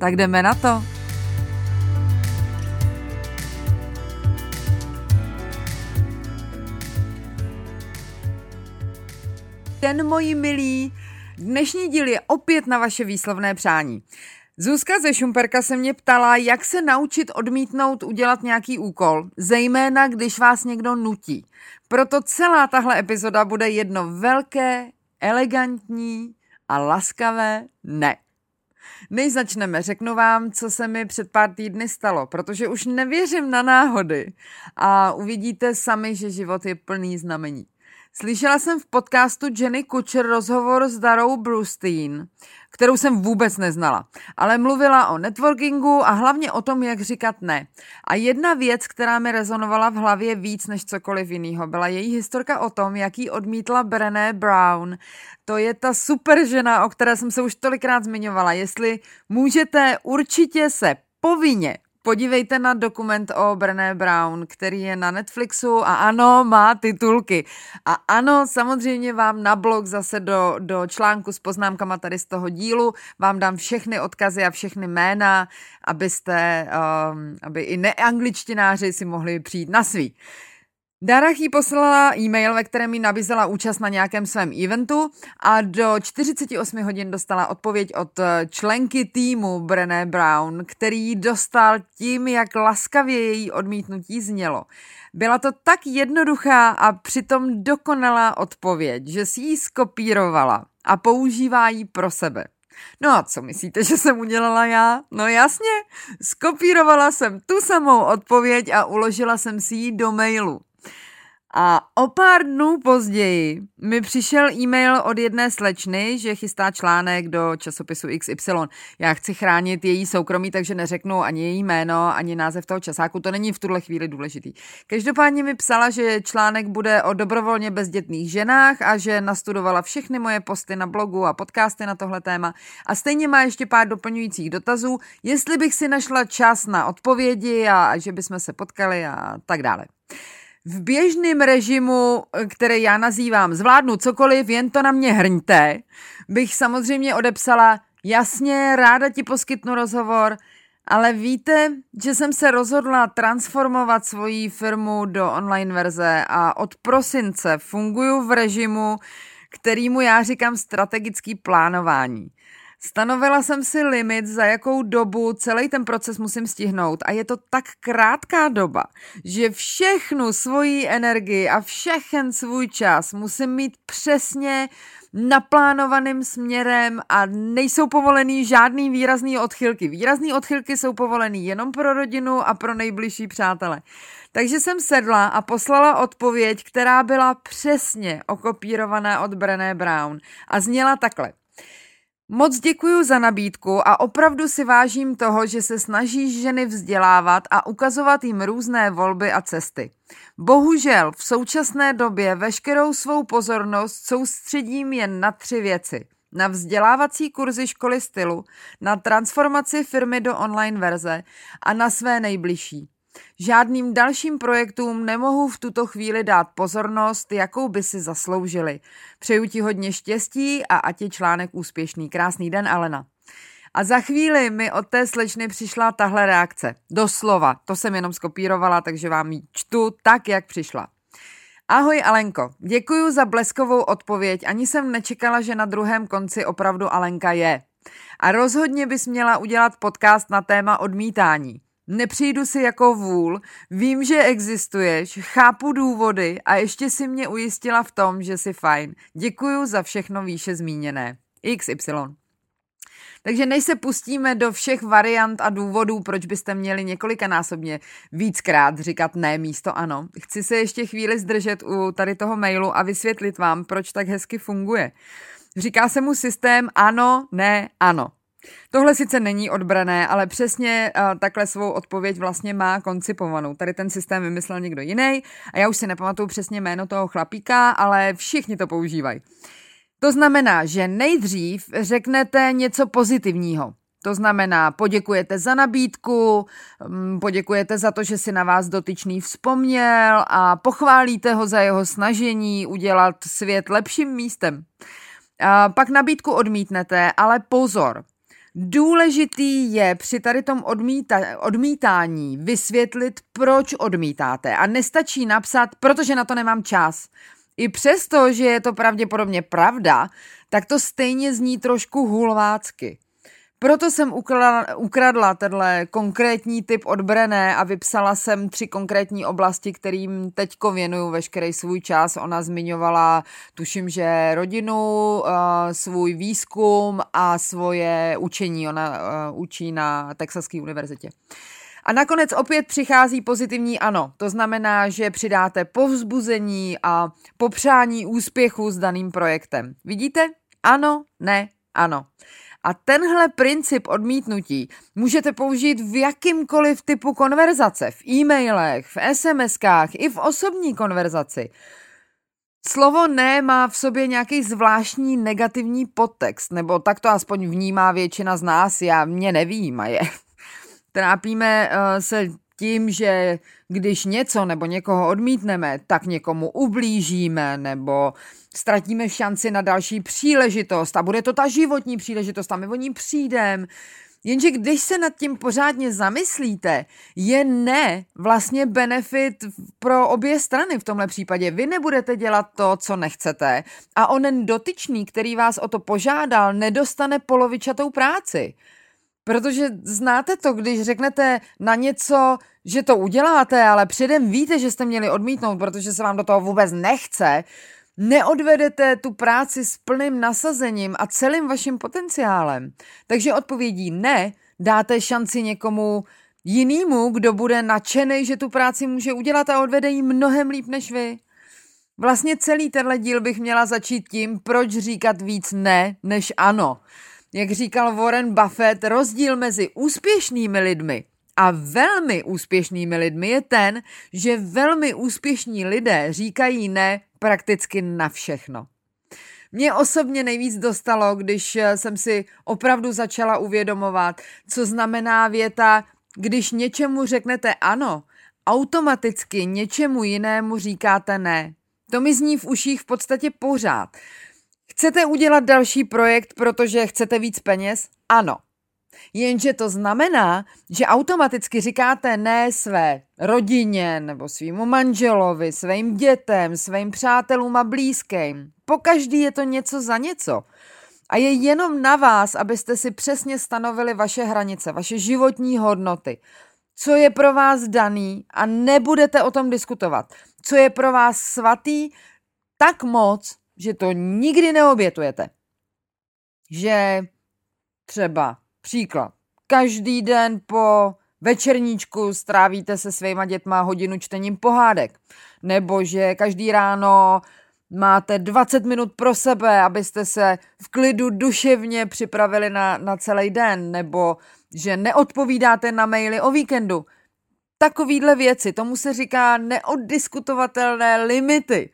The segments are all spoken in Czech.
Tak jdeme na to. Den moji milí, dnešní díl je opět na vaše výslovné přání. Zuzka ze Šumperka se mě ptala, jak se naučit odmítnout udělat nějaký úkol, zejména když vás někdo nutí. Proto celá tahle epizoda bude jedno velké, elegantní a laskavé ne. Než začneme, řeknu vám, co se mi před pár týdny stalo, protože už nevěřím na náhody a uvidíte sami, že život je plný znamení. Slyšela jsem v podcastu Jenny Kutcher rozhovor s Darou Brustein, kterou jsem vůbec neznala, ale mluvila o networkingu a hlavně o tom, jak říkat ne. A jedna věc, která mi rezonovala v hlavě víc než cokoliv jiného, byla její historka o tom, jaký odmítla Brené Brown. To je ta super žena, o které jsem se už tolikrát zmiňovala. Jestli můžete, určitě se povinně podívejte na dokument o Brené Brown, který je na Netflixu a ano, má titulky. A ano, samozřejmě vám na blog zase do, do článku s poznámkama tady z toho dílu vám dám všechny odkazy a všechny jména, abyste, um, aby i neangličtináři si mohli přijít na svý. Dara jí poslala e-mail, ve kterém jí nabízela účast na nějakém svém eventu a do 48 hodin dostala odpověď od eh, členky týmu Brené Brown, který dostal tím, jak laskavě její odmítnutí znělo. Byla to tak jednoduchá a přitom dokonalá odpověď, že si ji skopírovala a používá ji pro sebe. No a co myslíte, že jsem udělala já? No jasně, skopírovala jsem tu samou odpověď a uložila jsem si ji do mailu. A o pár dnů později mi přišel e-mail od jedné slečny, že chystá článek do časopisu XY. Já chci chránit její soukromí, takže neřeknu ani její jméno, ani název toho časáku, to není v tuhle chvíli důležitý. Každopádně mi psala, že článek bude o dobrovolně bezdětných ženách a že nastudovala všechny moje posty na blogu a podcasty na tohle téma a stejně má ještě pár doplňujících dotazů, jestli bych si našla čas na odpovědi a že bychom se potkali a tak dále. V běžném režimu, který já nazývám zvládnu cokoliv, jen to na mě hrňte, bych samozřejmě odepsala, jasně, ráda ti poskytnu rozhovor, ale víte, že jsem se rozhodla transformovat svoji firmu do online verze a od prosince funguju v režimu, kterýmu já říkám strategický plánování. Stanovila jsem si limit, za jakou dobu celý ten proces musím stihnout a je to tak krátká doba, že všechnu svoji energii a všechen svůj čas musím mít přesně naplánovaným směrem a nejsou povolený žádný výrazný odchylky. Výrazný odchylky jsou povolený jenom pro rodinu a pro nejbližší přátele. Takže jsem sedla a poslala odpověď, která byla přesně okopírovaná od Brené Brown a zněla takhle. Moc děkuji za nabídku a opravdu si vážím toho, že se snažíš ženy vzdělávat a ukazovat jim různé volby a cesty. Bohužel v současné době veškerou svou pozornost soustředím jen na tři věci. Na vzdělávací kurzy školy stylu, na transformaci firmy do online verze a na své nejbližší. Žádným dalším projektům nemohu v tuto chvíli dát pozornost, jakou by si zasloužili. Přeju ti hodně štěstí a ať je článek úspěšný. Krásný den, Alena. A za chvíli mi od té slečny přišla tahle reakce. Doslova, to jsem jenom skopírovala, takže vám ji čtu tak, jak přišla. Ahoj Alenko, děkuji za bleskovou odpověď, ani jsem nečekala, že na druhém konci opravdu Alenka je. A rozhodně bys měla udělat podcast na téma odmítání. Nepřijdu si jako vůl, vím, že existuješ, chápu důvody a ještě si mě ujistila v tom, že jsi fajn. Děkuju za všechno výše zmíněné. XY. Takže než se pustíme do všech variant a důvodů, proč byste měli několikanásobně víckrát říkat ne místo ano, chci se ještě chvíli zdržet u tady toho mailu a vysvětlit vám, proč tak hezky funguje. Říká se mu systém ano, ne, ano. Tohle sice není odbrané, ale přesně takhle svou odpověď vlastně má koncipovanou. Tady ten systém vymyslel někdo jiný a já už si nepamatuju přesně jméno toho chlapíka, ale všichni to používají. To znamená, že nejdřív řeknete něco pozitivního. To znamená, poděkujete za nabídku, poděkujete za to, že si na vás dotyčný vzpomněl a pochválíte ho za jeho snažení udělat svět lepším místem. A pak nabídku odmítnete, ale pozor, Důležitý je při tady tom odmíta, odmítání vysvětlit, proč odmítáte. A nestačí napsat, protože na to nemám čas. I přesto, že je to pravděpodobně pravda, tak to stejně zní trošku hulvácky. Proto jsem ukradla, tenhle konkrétní typ od Brené a vypsala jsem tři konkrétní oblasti, kterým teďko věnuju veškerý svůj čas. Ona zmiňovala, tuším, že rodinu, eh, svůj výzkum a svoje učení. Ona eh, učí na Texaské univerzitě. A nakonec opět přichází pozitivní ano. To znamená, že přidáte povzbuzení a popřání úspěchu s daným projektem. Vidíte? Ano, ne, ano. A tenhle princip odmítnutí můžete použít v jakýmkoliv typu konverzace, v e-mailech, v SMS-kách, i v osobní konverzaci. Slovo ne má v sobě nějaký zvláštní negativní podtext, nebo tak to aspoň vnímá většina z nás, já mě nevím a je. Trápíme uh, se tím, že když něco nebo někoho odmítneme, tak někomu ublížíme nebo ztratíme šanci na další příležitost a bude to ta životní příležitost a my o ní přijdeme. Jenže když se nad tím pořádně zamyslíte, je ne vlastně benefit pro obě strany v tomhle případě. Vy nebudete dělat to, co nechcete a onen dotyčný, který vás o to požádal, nedostane polovičatou práci. Protože znáte to, když řeknete na něco, že to uděláte, ale předem víte, že jste měli odmítnout, protože se vám do toho vůbec nechce, neodvedete tu práci s plným nasazením a celým vaším potenciálem. Takže odpovědí ne, dáte šanci někomu jinému, kdo bude nadšený, že tu práci může udělat a odvede ji mnohem líp než vy. Vlastně celý tenhle díl bych měla začít tím, proč říkat víc ne než ano. Jak říkal Warren Buffett, rozdíl mezi úspěšnými lidmi a velmi úspěšnými lidmi je ten, že velmi úspěšní lidé říkají ne prakticky na všechno. Mě osobně nejvíc dostalo, když jsem si opravdu začala uvědomovat, co znamená věta, když něčemu řeknete ano, automaticky něčemu jinému říkáte ne. To mi zní v uších v podstatě pořád. Chcete udělat další projekt, protože chcete víc peněz? Ano. Jenže to znamená, že automaticky říkáte ne své rodině nebo svýmu manželovi, svým dětem, svým přátelům a blízkým. Po každý je to něco za něco. A je jenom na vás, abyste si přesně stanovili vaše hranice, vaše životní hodnoty. Co je pro vás daný a nebudete o tom diskutovat. Co je pro vás svatý tak moc, že to nikdy neobětujete. Že třeba příklad, každý den po večerníčku strávíte se svýma dětma hodinu čtením pohádek. Nebo že každý ráno máte 20 minut pro sebe, abyste se v klidu duševně připravili na, na celý den. Nebo že neodpovídáte na maily o víkendu. Takovýhle věci, tomu se říká neoddiskutovatelné limity.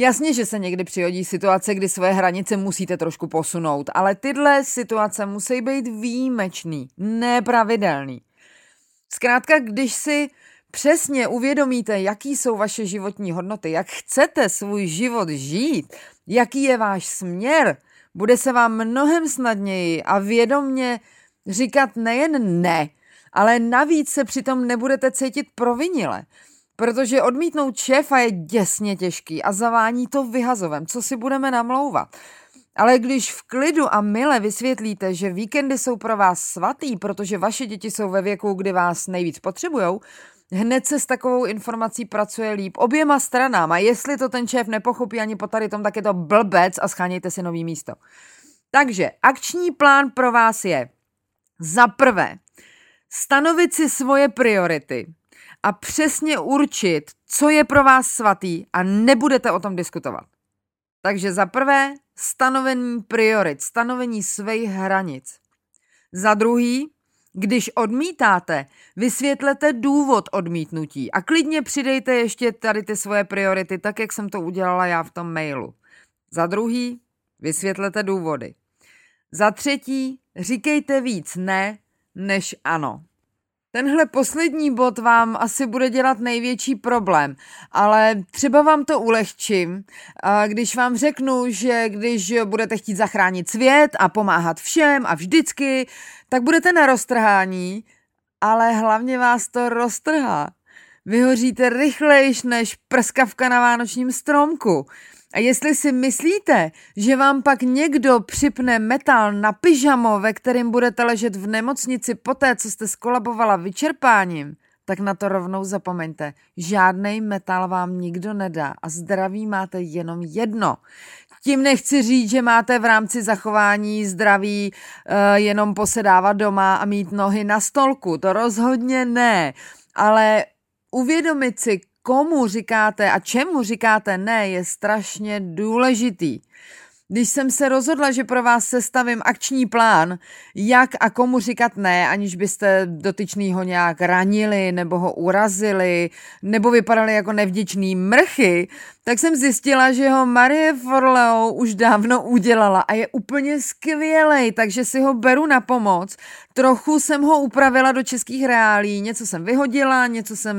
Jasně, že se někdy přihodí situace, kdy své hranice musíte trošku posunout, ale tyhle situace musí být výjimečný, nepravidelný. Zkrátka, když si přesně uvědomíte, jaký jsou vaše životní hodnoty, jak chcete svůj život žít, jaký je váš směr, bude se vám mnohem snadněji a vědomně říkat nejen ne, ale navíc se přitom nebudete cítit provinile. Protože odmítnout šéfa je děsně těžký a zavání to vyhazovem, co si budeme namlouvat. Ale když v klidu a mile vysvětlíte, že víkendy jsou pro vás svatý, protože vaše děti jsou ve věku, kdy vás nejvíc potřebujou, hned se s takovou informací pracuje líp oběma stranám a jestli to ten šéf nepochopí ani po tady tom, tak je to blbec a schánějte si nový místo. Takže akční plán pro vás je za prvé stanovit si svoje priority, a přesně určit, co je pro vás svatý a nebudete o tom diskutovat. Takže za prvé stanovení priorit, stanovení svých hranic. Za druhý, když odmítáte, vysvětlete důvod odmítnutí a klidně přidejte ještě tady ty svoje priority, tak jak jsem to udělala já v tom mailu. Za druhý, vysvětlete důvody. Za třetí, říkejte víc ne než ano. Tenhle poslední bod vám asi bude dělat největší problém, ale třeba vám to ulehčím, když vám řeknu, že když budete chtít zachránit svět a pomáhat všem a vždycky, tak budete na roztrhání, ale hlavně vás to roztrhá. Vyhoříte rychlejš než prskavka na vánočním stromku. A jestli si myslíte, že vám pak někdo připne metal na pyžamo, ve kterým budete ležet v nemocnici poté, co jste skolabovala vyčerpáním, tak na to rovnou zapomeňte. Žádný metal vám nikdo nedá a zdraví máte jenom jedno. Tím nechci říct, že máte v rámci zachování zdraví uh, jenom posedávat doma a mít nohy na stolku. To rozhodně ne. Ale uvědomit si, komu říkáte a čemu říkáte ne, je strašně důležitý. Když jsem se rozhodla, že pro vás sestavím akční plán, jak a komu říkat ne, aniž byste dotyčnýho nějak ranili nebo ho urazili, nebo vypadali jako nevděčný mrchy, tak jsem zjistila, že ho Marie Forleo už dávno udělala a je úplně skvělej, takže si ho beru na pomoc. Trochu jsem ho upravila do českých reálí, něco jsem vyhodila, něco jsem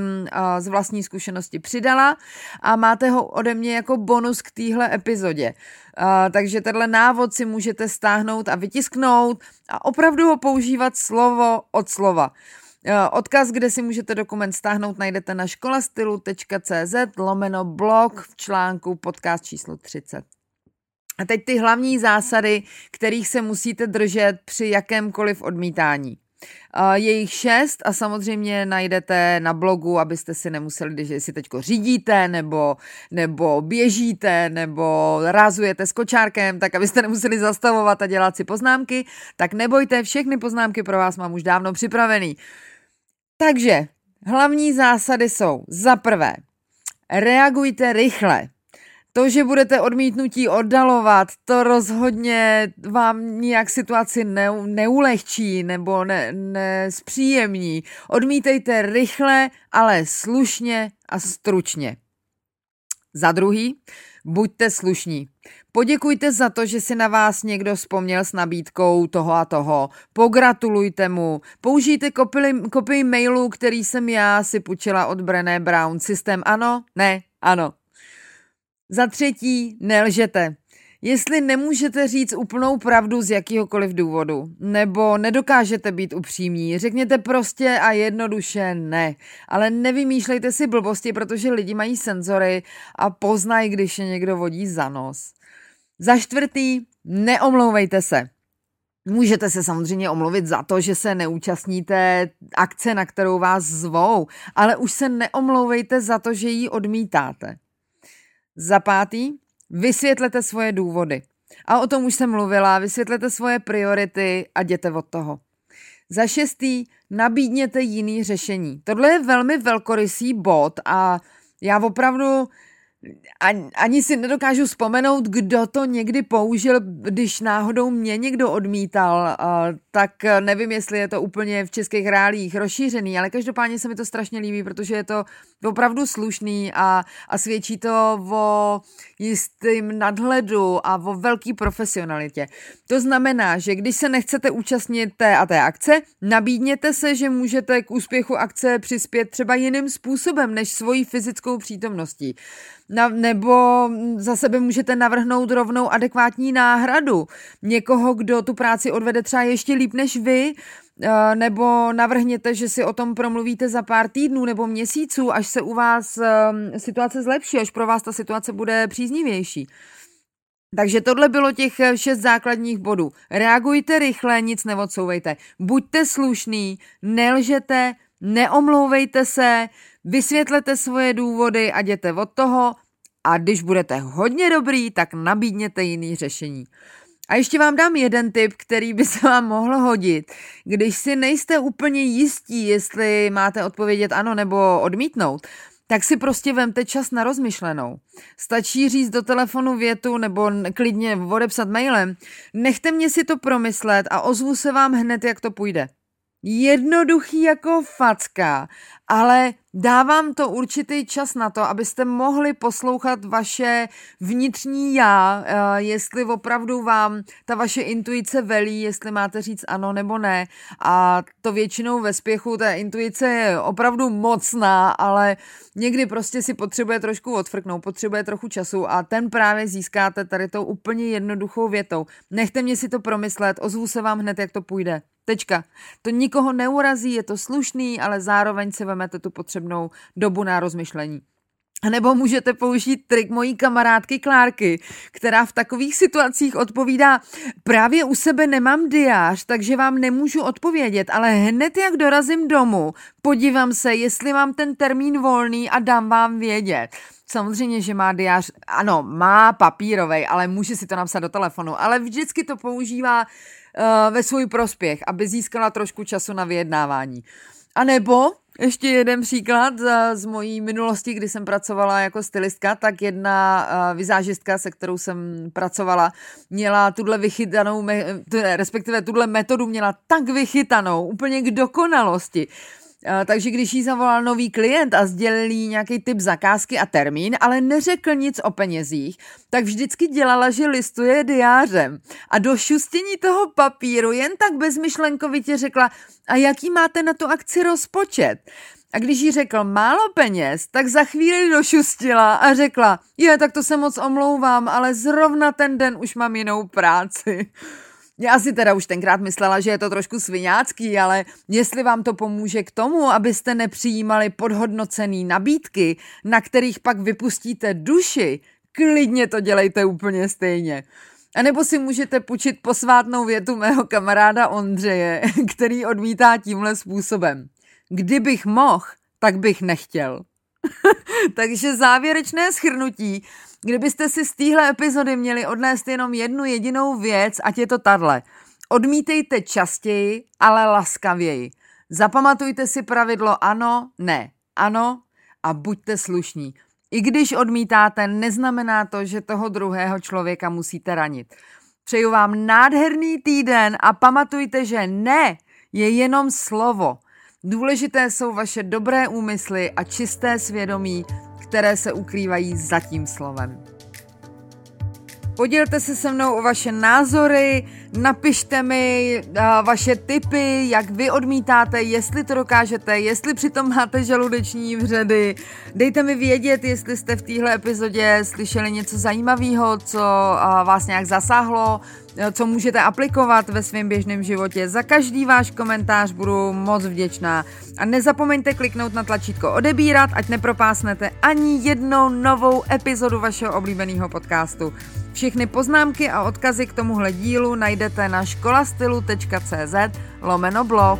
z vlastní zkušenosti přidala a máte ho ode mě jako bonus k téhle epizodě. Takže tenhle návod si můžete stáhnout a vytisknout a opravdu ho používat slovo od slova. Odkaz, kde si můžete dokument stáhnout, najdete na školastylu.cz lomeno blog v článku podcast číslo 30. A teď ty hlavní zásady, kterých se musíte držet při jakémkoliv odmítání. Je jich šest a samozřejmě najdete na blogu, abyste si nemuseli, když si teďko řídíte, nebo, nebo běžíte, nebo rázujete s kočárkem, tak abyste nemuseli zastavovat a dělat si poznámky, tak nebojte, všechny poznámky pro vás mám už dávno připravený. Takže hlavní zásady jsou za prvé, reagujte rychle. To, že budete odmítnutí oddalovat, to rozhodně vám nijak situaci ne, neulehčí nebo ne, nespříjemní. Odmítejte rychle, ale slušně a stručně. Za druhý, buďte slušní. Poděkujte za to, že si na vás někdo vzpomněl s nabídkou toho a toho. Pogratulujte mu. Použijte kopii, kopii mailu, který jsem já si půjčila od Brené Brown. Systém ano? Ne? Ano. Za třetí, nelžete. Jestli nemůžete říct úplnou pravdu z jakýhokoliv důvodu, nebo nedokážete být upřímní, řekněte prostě a jednoduše ne. Ale nevymýšlejte si blbosti, protože lidi mají senzory a poznají, když je někdo vodí za nos. Za čtvrtý, neomlouvejte se. Můžete se samozřejmě omluvit za to, že se neúčastníte akce, na kterou vás zvou, ale už se neomlouvejte za to, že ji odmítáte. Za pátý, vysvětlete svoje důvody. A o tom už jsem mluvila, vysvětlete svoje priority a jděte od toho. Za šestý, nabídněte jiný řešení. Tohle je velmi velkorysý bod a já opravdu ani, ani si nedokážu vzpomenout, kdo to někdy použil, když náhodou mě někdo odmítal, tak nevím, jestli je to úplně v českých reálích rozšířený, ale každopádně se mi to strašně líbí, protože je to opravdu slušný a, a svědčí to o jistým nadhledu a o velký profesionalitě. To znamená, že když se nechcete účastnit té a té akce, nabídněte se, že můžete k úspěchu akce přispět třeba jiným způsobem než svojí fyzickou přítomností. Na, nebo za sebe můžete navrhnout rovnou adekvátní náhradu. Někoho, kdo tu práci odvede třeba ještě líp než vy, eh, nebo navrhněte, že si o tom promluvíte za pár týdnů nebo měsíců, až se u vás eh, situace zlepší, až pro vás ta situace bude příznivější. Takže tohle bylo těch eh, šest základních bodů. Reagujte rychle, nic neodsouvejte. Buďte slušný, nelžete, neomlouvejte se, vysvětlete svoje důvody a jděte od toho a když budete hodně dobrý, tak nabídněte jiný řešení. A ještě vám dám jeden tip, který by se vám mohl hodit. Když si nejste úplně jistí, jestli máte odpovědět ano nebo odmítnout, tak si prostě vemte čas na rozmyšlenou. Stačí říct do telefonu větu nebo klidně odepsat mailem. Nechte mě si to promyslet a ozvu se vám hned, jak to půjde jednoduchý jako facka, ale dávám to určitý čas na to, abyste mohli poslouchat vaše vnitřní já, eh, jestli opravdu vám ta vaše intuice velí, jestli máte říct ano nebo ne. A to většinou ve spěchu, ta intuice je opravdu mocná, ale někdy prostě si potřebuje trošku odfrknout, potřebuje trochu času a ten právě získáte tady tou úplně jednoduchou větou. Nechte mě si to promyslet, ozvu se vám hned, jak to půjde. Tečka. To nikoho neurazí, je to slušný, ale zároveň si vemete tu potřebnou dobu na rozmyšlení. A nebo můžete použít trik mojí kamarádky Klárky, která v takových situacích odpovídá, právě u sebe nemám diář, takže vám nemůžu odpovědět, ale hned jak dorazím domů, podívám se, jestli mám ten termín volný a dám vám vědět. Samozřejmě, že má diář, ano, má papírovej, ale může si to napsat do telefonu, ale vždycky to používá uh, ve svůj prospěch, aby získala trošku času na vyjednávání. A nebo ještě jeden příklad z mojí minulosti, kdy jsem pracovala jako stylistka, tak jedna uh, vizážistka, se kterou jsem pracovala, měla tuhle vychytanou, respektive tuhle metodu měla tak vychytanou, úplně k dokonalosti, takže když jí zavolal nový klient a sdělil jí nějaký typ zakázky a termín, ale neřekl nic o penězích, tak vždycky dělala, že listuje diářem. A do šustění toho papíru jen tak bezmyšlenkovitě řekla, a jaký máte na tu akci rozpočet? A když jí řekl málo peněz, tak za chvíli došustila a řekla, je, tak to se moc omlouvám, ale zrovna ten den už mám jinou práci. Já si teda už tenkrát myslela, že je to trošku sviňácký, ale jestli vám to pomůže k tomu, abyste nepřijímali podhodnocený nabídky, na kterých pak vypustíte duši, klidně to dělejte úplně stejně. A nebo si můžete půjčit posvátnou větu mého kamaráda Ondřeje, který odmítá tímhle způsobem. Kdybych mohl, tak bych nechtěl. Takže závěrečné schrnutí. Kdybyste si z téhle epizody měli odnést jenom jednu jedinou věc, ať je to tadle. Odmítejte častěji, ale laskavěji. Zapamatujte si pravidlo ano, ne, ano a buďte slušní. I když odmítáte, neznamená to, že toho druhého člověka musíte ranit. Přeju vám nádherný týden a pamatujte, že ne je jenom slovo. Důležité jsou vaše dobré úmysly a čisté svědomí, které se ukrývají za tím slovem. Podělte se se mnou o vaše názory, napište mi vaše tipy, jak vy odmítáte, jestli to dokážete, jestli přitom máte žaludeční vředy. Dejte mi vědět, jestli jste v téhle epizodě slyšeli něco zajímavého, co vás nějak zasáhlo, co můžete aplikovat ve svém běžném životě. Za každý váš komentář budu moc vděčná. A nezapomeňte kliknout na tlačítko odebírat, ať nepropásnete ani jednou novou epizodu vašeho oblíbeného podcastu. Všechny poznámky a odkazy k tomuhle dílu najdete na školastylu.cz lomeno blog.